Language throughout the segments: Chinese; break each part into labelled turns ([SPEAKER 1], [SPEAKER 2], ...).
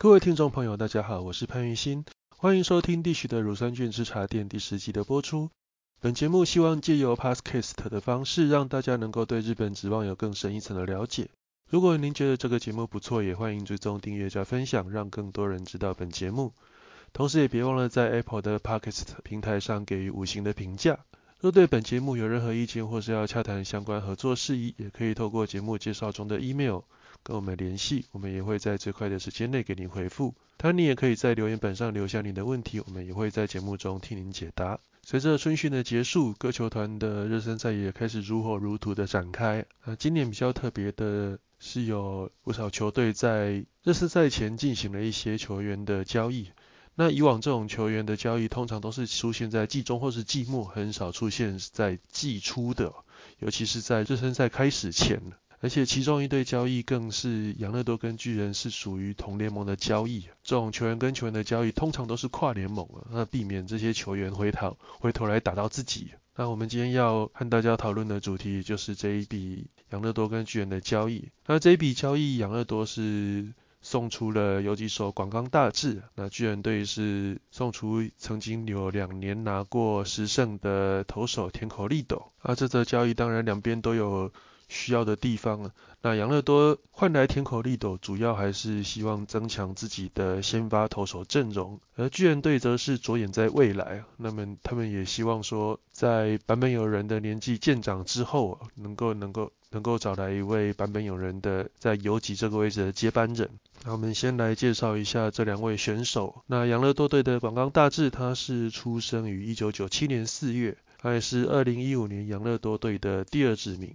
[SPEAKER 1] 各位听众朋友，大家好，我是潘玉新，欢迎收听《地区的乳酸菌之茶店》第十集的播出。本节目希望借由 Podcast 的方式，让大家能够对日本职棒有更深一层的了解。如果您觉得这个节目不错，也欢迎追踪订阅加分享，让更多人知道本节目。同时也别忘了在 Apple 的 Podcast 平台上给予五星的评价。若对本节目有任何意见，或是要洽谈相关合作事宜，也可以透过节目介绍中的 email。跟我们联系，我们也会在最快的时间内给您回复。当然，你也可以在留言本上留下您的问题，我们也会在节目中替您解答。随着春训的结束，各球团的热身赛也开始如火如荼的展开。那今年比较特别的是，有不少球队在热身赛前进行了一些球员的交易。那以往这种球员的交易，通常都是出现在季中或是季末，很少出现在季初的，尤其是在热身赛开始前。而且其中一对交易更是养乐多跟巨人是属于同联盟的交易，这种球员跟球员的交易通常都是跨联盟了，那避免这些球员回头回头来打到自己。那我们今天要和大家讨论的主题就是这一笔养乐多跟巨人的交易。那这一笔交易，养乐多是送出了游击手广冈大志，那巨人队是送出曾经有两年拿过十胜的投手田口利斗。啊，这则交易当然两边都有。需要的地方啊，那养乐多换来田口利斗，主要还是希望增强自己的先发投手阵容，而巨人队则是着眼在未来，那么他们也希望说，在版本有人的年纪渐长之后，能够能够能够找来一位版本有人的在游击这个位置的接班人。那我们先来介绍一下这两位选手。那养乐多队的广冈大志，他是出生于一九九七年四月，他也是二零一五年养乐多队的第二指名。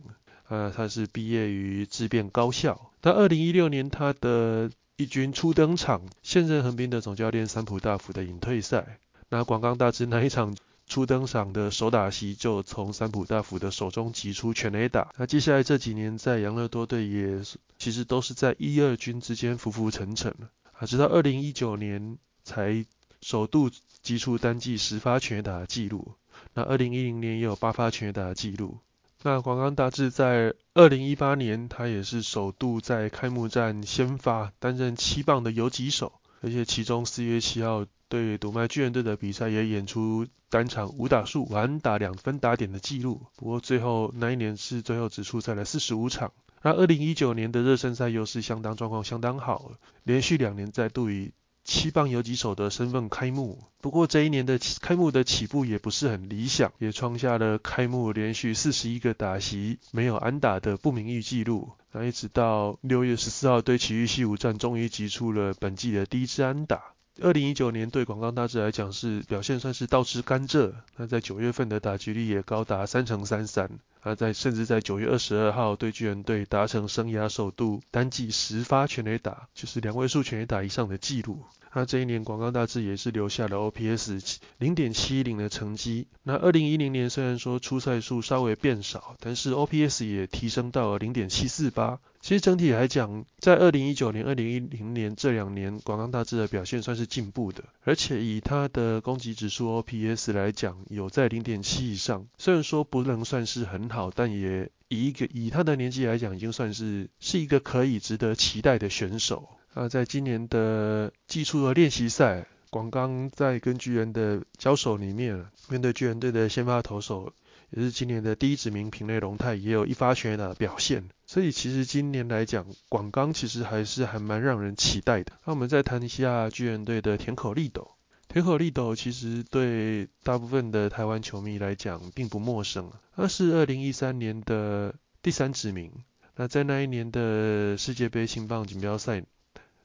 [SPEAKER 1] 呃，他是毕业于自变高校。他二零一六年他的一军初登场，现任横滨的总教练三浦大辅的隐退赛。那广冈大志那一场初登场的手打席就从三浦大辅的手中击出全垒打。那接下来这几年在养乐多队也其实都是在一二军之间浮浮沉沉啊，直到二零一九年才首度击出单季十发全垒打的记录。那二零一零年也有八发全垒打的记录。那广冈大志在二零一八年，他也是首度在开幕战先发，担任七棒的游击手，而且其中四月七号对独卖巨人队的比赛也演出单场五打数完打两分打点的记录。不过最后那一年是最后只出赛了四十五场。那二零一九年的热身赛又是相当状况相当好，连续两年再度以七棒游击手的身份开幕，不过这一年的开幕的起步也不是很理想，也创下了开幕连续四十一个打席没有安打的不名誉记录。那一直到六月十四号对奇遇西武战，终于击出了本季的第一支安打。二零一九年对广冈大志来讲是表现算是倒吃甘蔗，那在九月份的打击率也高达三成三三。啊，在甚至在九月二十二号对巨人队达成生涯首度单季十发全垒打，就是两位数全垒打以上的纪录。那这一年广冈大志也是留下了 OPS 零点七零的成绩。那二零一零年虽然说出赛数稍微变少，但是 OPS 也提升到了零点七四八。其实整体来讲，在二零一九年、二零一零年这两年，广冈大志的表现算是进步的，而且以他的攻击指数 OPS 来讲，有在零点七以上。虽然说不能算是很好，但也以一个以他的年纪来讲，已经算是是一个可以值得期待的选手。啊，在今年的季初的练习赛，广冈在跟巨人的交手里面，面对巨人队的先发投手，也是今年的第一指名平类龙太，也有一发全打的表现。所以其实今年来讲，广冈其实还是还蛮让人期待的。那我们再谈一下巨人队的田口利斗。田口利斗其实对大部分的台湾球迷来讲并不陌生，他是二零一三年的第三指名。那在那一年的世界杯青棒锦标赛。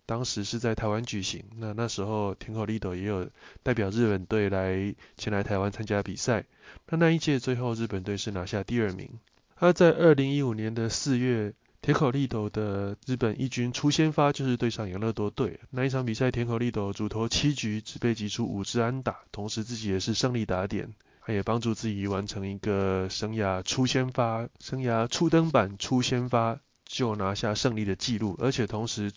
[SPEAKER 1] 当时是在台湾举行，那那时候田口利斗也有代表日本队来前来台湾参加比赛。那那一届最后日本队是拿下第二名。他在二零一五年的四月，田口利斗的日本一军初先发就是对上养乐多队。那一场比赛，田口利斗主投七局只被击出五支安打，同时自己也是胜利打点，他也帮助自己完成一个生涯初先发、生涯初登板初先发就拿下胜利的记录，而且同时。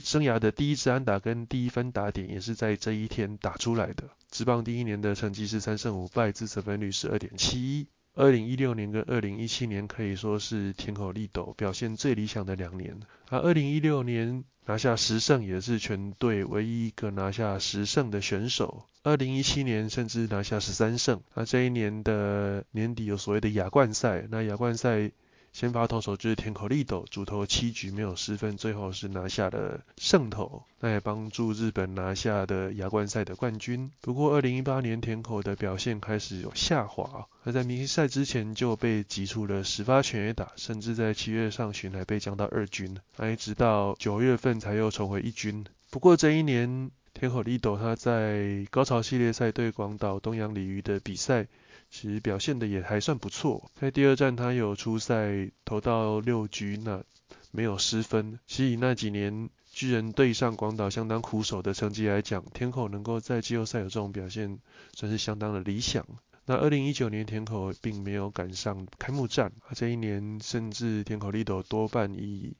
[SPEAKER 1] 生涯的第一支安打跟第一分打点也是在这一天打出来的。职棒第一年的成绩是三胜五败，自责分率是二点七一。二零一六年跟二零一七年可以说是田口利斗表现最理想的两年。而二零一六年拿下十胜，也是全队唯一一个拿下十胜的选手。二零一七年甚至拿下十三胜。那这一年的年底有所谓的亚冠赛，那亚冠赛。先发投手就是田口利斗，主投七局没有失分，最后是拿下了胜投，那也帮助日本拿下的亚冠赛的冠军。不过，二零一八年田口的表现开始有下滑，而在明星赛之前就被挤出了十发全垒打，甚至在七月上旬还被降到二军，一直到九月份才又重回一军。不过这一年，田口利斗他在高潮系列赛对广岛东洋鲤鱼的比赛。其实表现的也还算不错，在第二站他有出赛投到六局，那没有失分。其以那几年巨人对上广岛相当苦守的成绩来讲，天口能够在季后赛有这种表现，算是相当的理想。那二零一九年天口并没有赶上开幕战，这一年甚至天口利斗多半以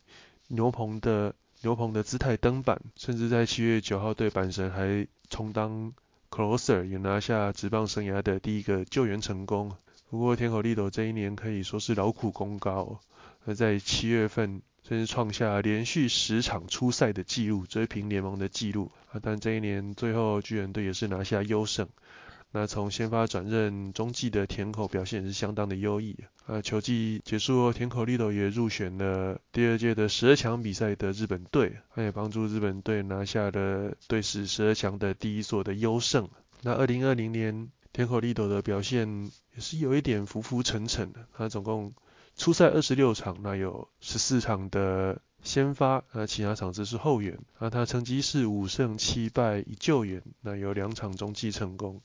[SPEAKER 1] 牛棚的牛棚的姿态登板，甚至在七月九号对阪神还充当。Closer 也拿下职棒生涯的第一个救援成功。不过天口利斗这一年可以说是劳苦功高，而在七月份甚至创下连续十场出赛的纪录，追平联盟的纪录。啊，但这一年最后巨人队也是拿下优胜。那从先发转任中继的田口表现也是相当的优异。啊，球季结束后，田口利斗也入选了第二届的十二强比赛的日本队，他也帮助日本队拿下了队史十二强的第一座的优胜。那二零二零年田口利斗的表现也是有一点浮浮沉沉的，他总共出赛二十六场，那有十四场的先发，那其他场次是后援。那他成绩是五胜七败一救援，那有两场中继成功。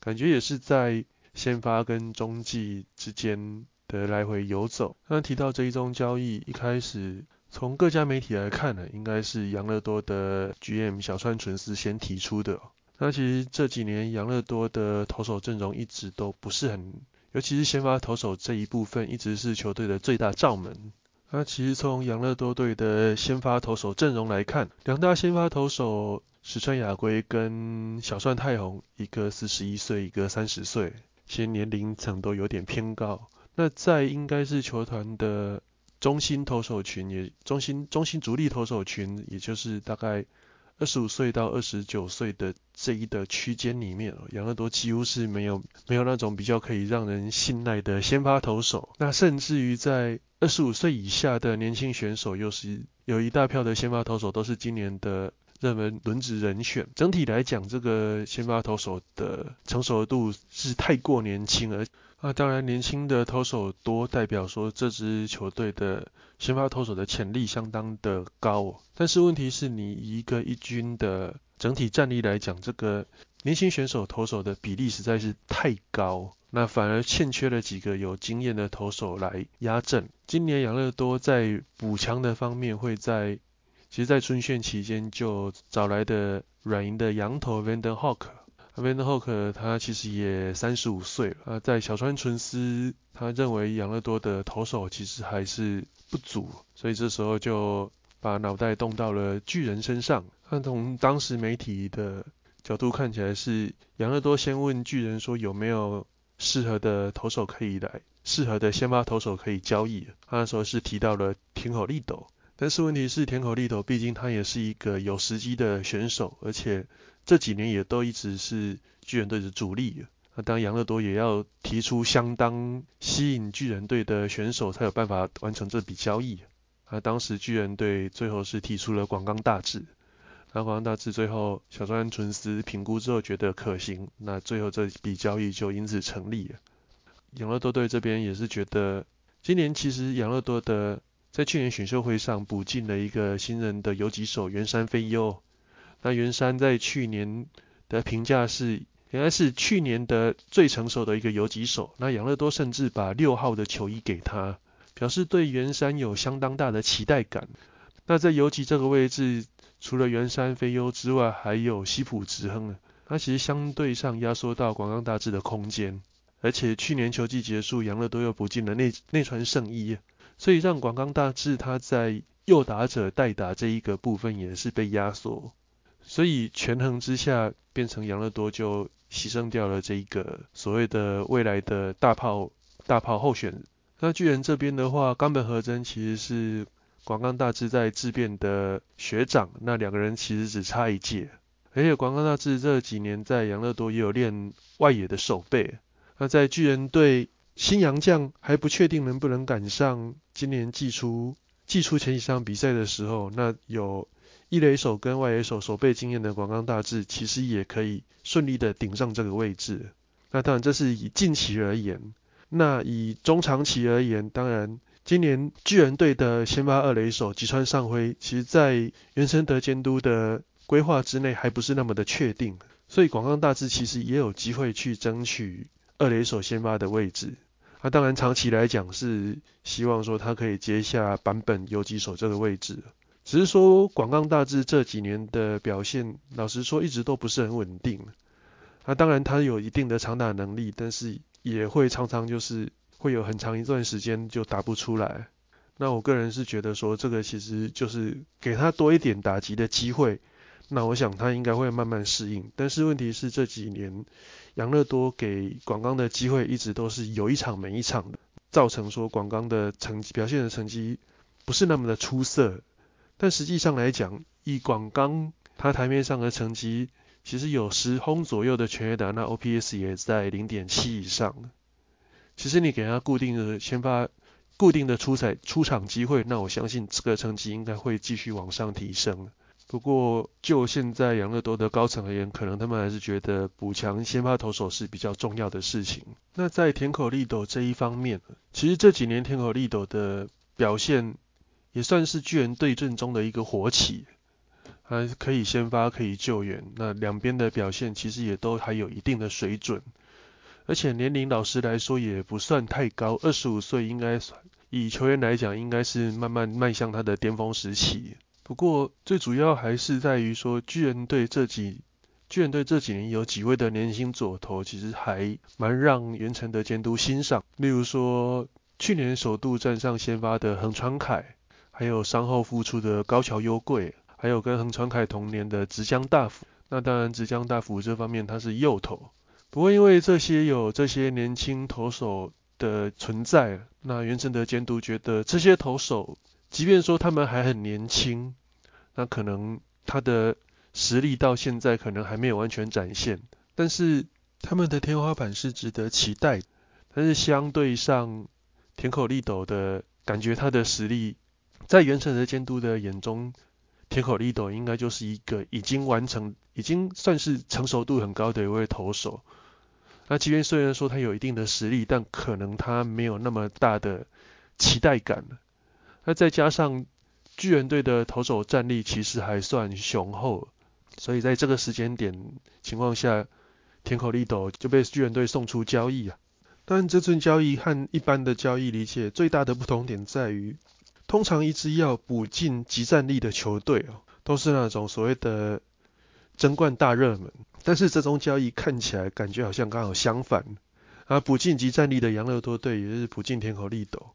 [SPEAKER 1] 感觉也是在先发跟中继之间的来回游走。那提到这一宗交易，一开始从各家媒体来看呢，应该是养乐多的 GM 小川纯司先提出的。那其实这几年养乐多的投手阵容一直都不是很，尤其是先发投手这一部分，一直是球队的最大罩门。那其实从养乐多队的先发投手阵容来看，两大先发投手。石川雅圭跟小川太宏，一个四十一岁，一个三十岁，其实年龄层都有点偏高。那在应该是球团的中心投手群，也中心中心主力投手群，也就是大概二十五岁到二十九岁的这一的区间里面，养乐多几乎是没有没有那种比较可以让人信赖的先发投手。那甚至于在二十五岁以下的年轻选手，又是有一大票的先发投手都是今年的。热门轮值人选，整体来讲，这个先发投手的成熟度是太过年轻了。啊，当然年轻的投手多，代表说这支球队的先发投手的潜力相当的高。但是问题是你一个一军的整体战力来讲，这个年轻选手投手的比例实在是太高，那反而欠缺了几个有经验的投手来压阵。今年养乐多在补强的方面会在。其实，在春训期间就找来的软银的羊头 Vander h a w k Vander h a w k 他其实也三十五岁了啊，在小川纯司他认为养乐多的投手其实还是不足，所以这时候就把脑袋动到了巨人身上。那从当时媒体的角度看起来是养乐多先问巨人说有没有适合的投手可以来，适合的先发投手可以交易，他那时候是提到了田口利斗。但是问题是，田口利斗毕竟他也是一个有时机的选手，而且这几年也都一直是巨人队的主力。那当然，养乐多也要提出相当吸引巨人队的选手，才有办法完成这笔交易。那当时巨人队最后是提出了广冈大志，那广冈大志最后小川纯司评估之后觉得可行，那最后这笔交易就因此成立了。养乐多队这边也是觉得，今年其实养乐多的。在去年选秀会上补进了一个新人的游击手原山飞优。那原山在去年的评价是，应该是去年的最成熟的一个游击手。那养乐多甚至把六号的球衣给他，表示对原山有相当大的期待感。那在游击这个位置，除了原山飞优之外，还有西浦直亨。那其实相对上压缩到广冈大志的空间。而且去年球季结束，养乐多又补进了内内传圣衣。所以让广冈大志他在右打者代打这一个部分也是被压缩，所以权衡之下变成养乐多就牺牲掉了这一个所谓的未来的大炮大炮候选。那巨人这边的话，冈本和真其实是广冈大志在质变的学长，那两个人其实只差一届。而且广冈大志这几年在养乐多也有练外野的手背。那在巨人队新洋将还不确定能不能赶上今年季初季初前几场比赛的时候，那有一垒手跟外野手守备经验的广冈大志，其实也可以顺利的顶上这个位置。那当然这是以近期而言。那以中长期而言，当然，今年巨人队的先发二垒手吉川尚辉，其实在原生德监督的规划之内还不是那么的确定，所以广冈大志其实也有机会去争取二垒手先发的位置。那当然长期来讲是希望说他可以接下版本游击手这个位置，只是说广冈大志这几年的表现，老实说一直都不是很稳定。那当然他有一定的长打能力，但是。也会常常就是会有很长一段时间就打不出来。那我个人是觉得说这个其实就是给他多一点打击的机会。那我想他应该会慢慢适应。但是问题是这几年杨乐多给广冈的机会一直都是有一场没一场的，造成说广冈的成绩表现的成绩不是那么的出色。但实际上来讲，以广冈他台面上的成绩。其实有十轰左右的全垒打，那 OPS 也在零点七以上。其实你给他固定的先发、固定的出彩出场机会，那我相信这个成绩应该会继续往上提升。不过就现在养乐多的高层而言，可能他们还是觉得补强先发投手是比较重要的事情。那在田口利斗这一方面，其实这几年田口利斗的表现也算是巨人对阵中的一个活起。还可以先发，可以救援，那两边的表现其实也都还有一定的水准，而且年龄老师来说也不算太高，二十五岁应该算以球员来讲应该是慢慢迈向他的巅峰时期。不过最主要还是在于说巨人队这几巨人队这几年有几位的年轻左投，其实还蛮让袁成的监督欣赏。例如说去年首度站上先发的横川凯，还有伤后复出的高桥优贵。还有跟横川凯同年的直江大辅，那当然直江大辅这方面他是右投，不过因为这些有这些年轻投手的存在，那袁成德监督觉得这些投手，即便说他们还很年轻，那可能他的实力到现在可能还没有完全展现，但是他们的天花板是值得期待，但是相对上田口利斗的感觉，他的实力在原神的监督的眼中。田口利斗应该就是一个已经完成、已经算是成熟度很高的一位投手。那即便虽然说他有一定的实力，但可能他没有那么大的期待感。那再加上巨人队的投手战力其实还算雄厚，所以在这个时间点情况下，田口利斗就被巨人队送出交易啊。但这次交易和一般的交易理解最大的不同点在于。通常一支要补进集战力的球队哦，都是那种所谓的争冠大热门。但是这种交易看起来感觉好像刚好相反。啊，补进集战力的杨乐多队也是补进天口利斗，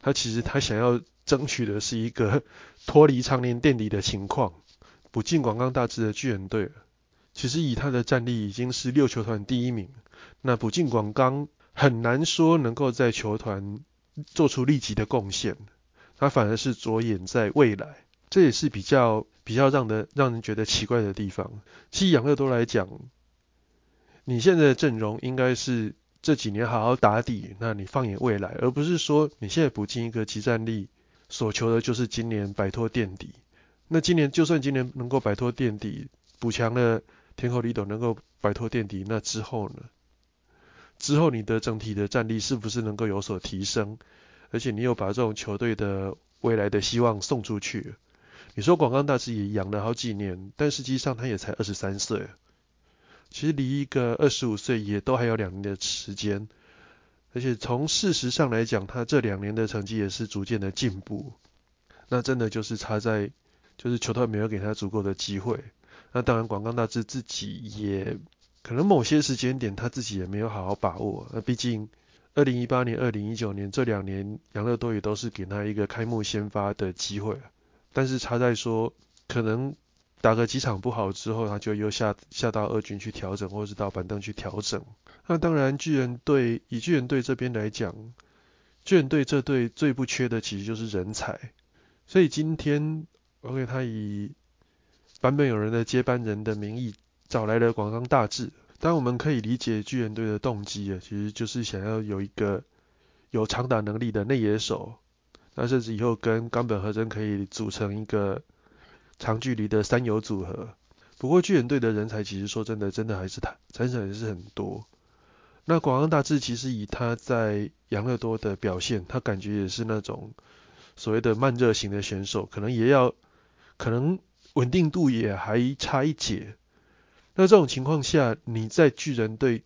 [SPEAKER 1] 他其实他想要争取的是一个 脱离常年垫底的情况。补进广冈大志的巨人队，其实以他的战力已经是六球团第一名。那补进广冈很难说能够在球团做出立即的贡献。他反而是着眼在未来，这也是比较比较让的让人觉得奇怪的地方。其实养乐多来讲，你现在的阵容应该是这几年好好打底，那你放眼未来，而不是说你现在补进一个集战力，所求的就是今年摆脱垫底。那今年就算今年能够摆脱垫底，补强了天后李斗能够摆脱垫底，那之后呢？之后你的整体的战力是不是能够有所提升？而且你又把这种球队的未来的希望送出去，你说广冈大志也养了好几年，但实际上他也才二十三岁，其实离一个二十五岁也都还有两年的时间，而且从事实上来讲，他这两年的成绩也是逐渐的进步，那真的就是差在就是球队没有给他足够的机会，那当然广冈大志自己也可能某些时间点他自己也没有好好把握，那毕竟。二零一八年、二零一九年这两年，杨乐多也都是给他一个开幕先发的机会，但是差在说，可能打个几场不好之后，他就又下下到二军去调整，或者是到板凳去调整。那当然，巨人队以巨人队这边来讲，巨人队这队最不缺的其实就是人才。所以今天，OK，他以版本有人的接班人的名义找来了广冈大志。当然我们可以理解巨人队的动机啊，其实就是想要有一个有长打能力的内野手，那甚至以后跟冈本和真可以组成一个。长距离的三游组合，不过巨人队的人才其实说真的，真的还是他，产生也是很多。那广冈大志其实以他在养乐多的表现，他感觉也是那种所谓的慢热型的选手，可能也要，可能稳定度也还差一截。那这种情况下，你在巨人队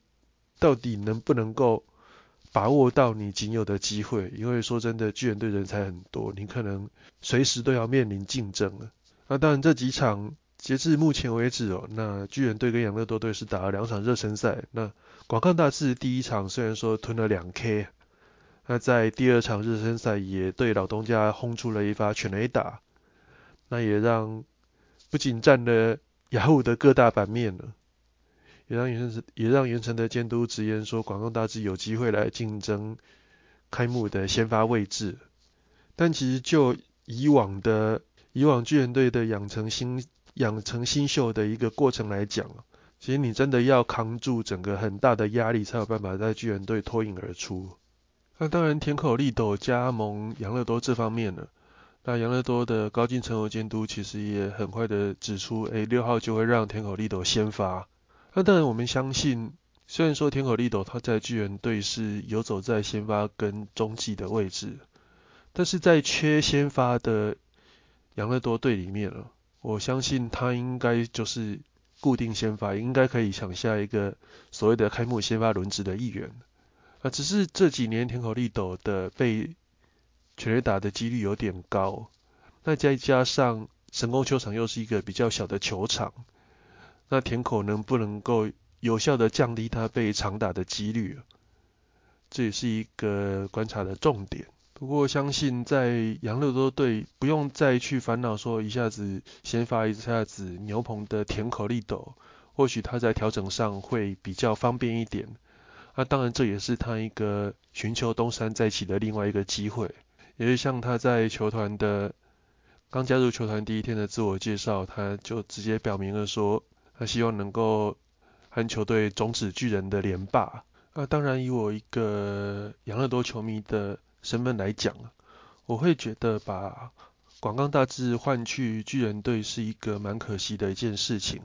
[SPEAKER 1] 到底能不能够把握到你仅有的机会？因为说真的，巨人队人才很多，你可能随时都要面临竞争了。那当然，这几场截至目前为止哦，那巨人队跟养乐多队是打了两场热身赛。那广冈大志第一场虽然说吞了两 K，那在第二场热身赛也对老东家轰出了一发全垒打，那也让不仅占了雅虎的各大版面了，也让原城也让原城的监督直言说广冈大志有机会来竞争开幕的先发位置。但其实就以往的以往巨人队的养成新养成新秀的一个过程来讲其实你真的要扛住整个很大的压力，才有办法在巨人队脱颖而出。那当然，田口利斗加盟养乐多这方面呢，那养乐多的高进成和监督其实也很快的指出，哎，六号就会让田口利斗先发。那当然，我们相信，虽然说田口利斗他在巨人队是游走在先发跟中继的位置，但是在缺先发的养乐多队里面了，我相信他应该就是固定先发，应该可以抢下一个所谓的开幕先发轮值的一员。啊，只是这几年田口利斗的被全垒打的几率有点高，那再加上神宫球场又是一个比较小的球场，那田口能不能够有效的降低他被长打的几率，这也是一个观察的重点。不过相信在杨乐多队不用再去烦恼说一下子先发一下子牛棚的田口利斗，或许他在调整上会比较方便一点。那当然这也是他一个寻求东山再起的另外一个机会。也是像他在球团的刚加入球团第一天的自我介绍，他就直接表明了说他希望能够和球队终止巨人的连霸。那当然以我一个养乐多球迷的。身份来讲啊，我会觉得把广冈大志换去巨人队是一个蛮可惜的一件事情，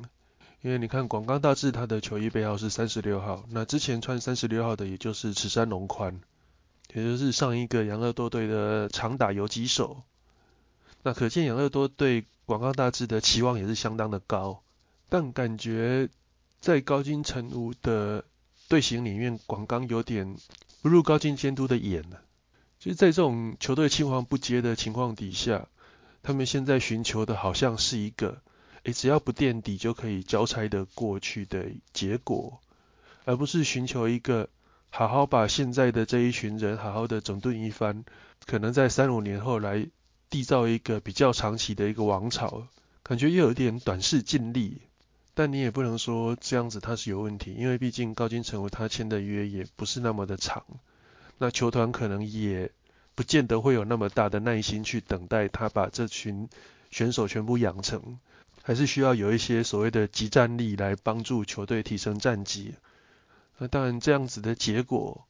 [SPEAKER 1] 因为你看广冈大志他的球衣背号是三十六号，那之前穿三十六号的也就是池山龙宽，也就是上一个养乐多队的长打游击手，那可见养乐多对广冈大志的期望也是相当的高，但感觉在高金城武的队形里面，广冈有点不入高金监督的眼了。其实，在这种球队青黄不接的情况底下，他们现在寻求的好像是一个，诶，只要不垫底就可以交差的过去的结果，而不是寻求一个好好把现在的这一群人好好的整顿一番，可能在三五年后来缔造一个比较长期的一个王朝，感觉又有点短视尽力。但你也不能说这样子他是有问题，因为毕竟高金城武他签的约也不是那么的长。那球团可能也不见得会有那么大的耐心去等待他把这群选手全部养成，还是需要有一些所谓的集战力来帮助球队提升战绩。那当然这样子的结果，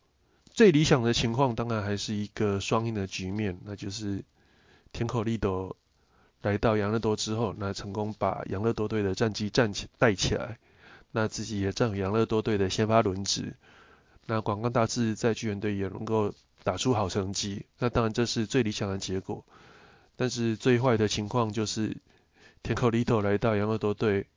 [SPEAKER 1] 最理想的情况当然还是一个双赢的局面，那就是田口利斗来到养乐多之后，那成功把养乐多队的战绩站起带起来，那自己也占有养乐多队的先发轮值。那广冈大志在巨人队也能够打出好成绩，那当然这是最理想的结果。但是最坏的情况就是田口利斗来到养乐多队，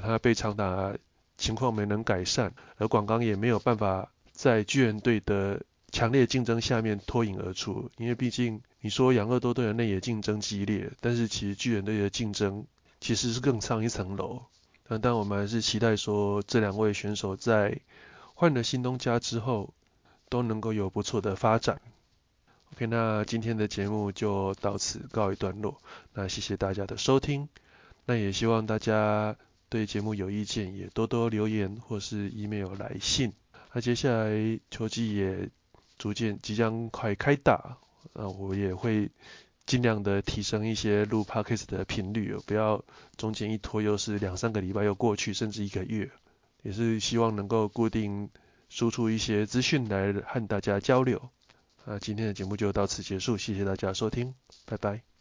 [SPEAKER 1] 他被长打情况没能改善，而广冈也没有办法在巨人队的强烈竞争下面脱颖而出。因为毕竟你说养乐多队的内野竞争激烈，但是其实巨人队的竞争其实是更上一层楼。但但我们还是期待说这两位选手在换了新东家之后，都能够有不错的发展。OK，那今天的节目就到此告一段落。那谢谢大家的收听。那也希望大家对节目有意见，也多多留言或是 email 来信。那接下来秋季也逐渐即将快开打，那我也会尽量的提升一些录 podcast 的频率，不要中间一拖又是两三个礼拜又过去，甚至一个月。也是希望能够固定输出一些资讯来和大家交流。那今天的节目就到此结束，谢谢大家收听，拜拜。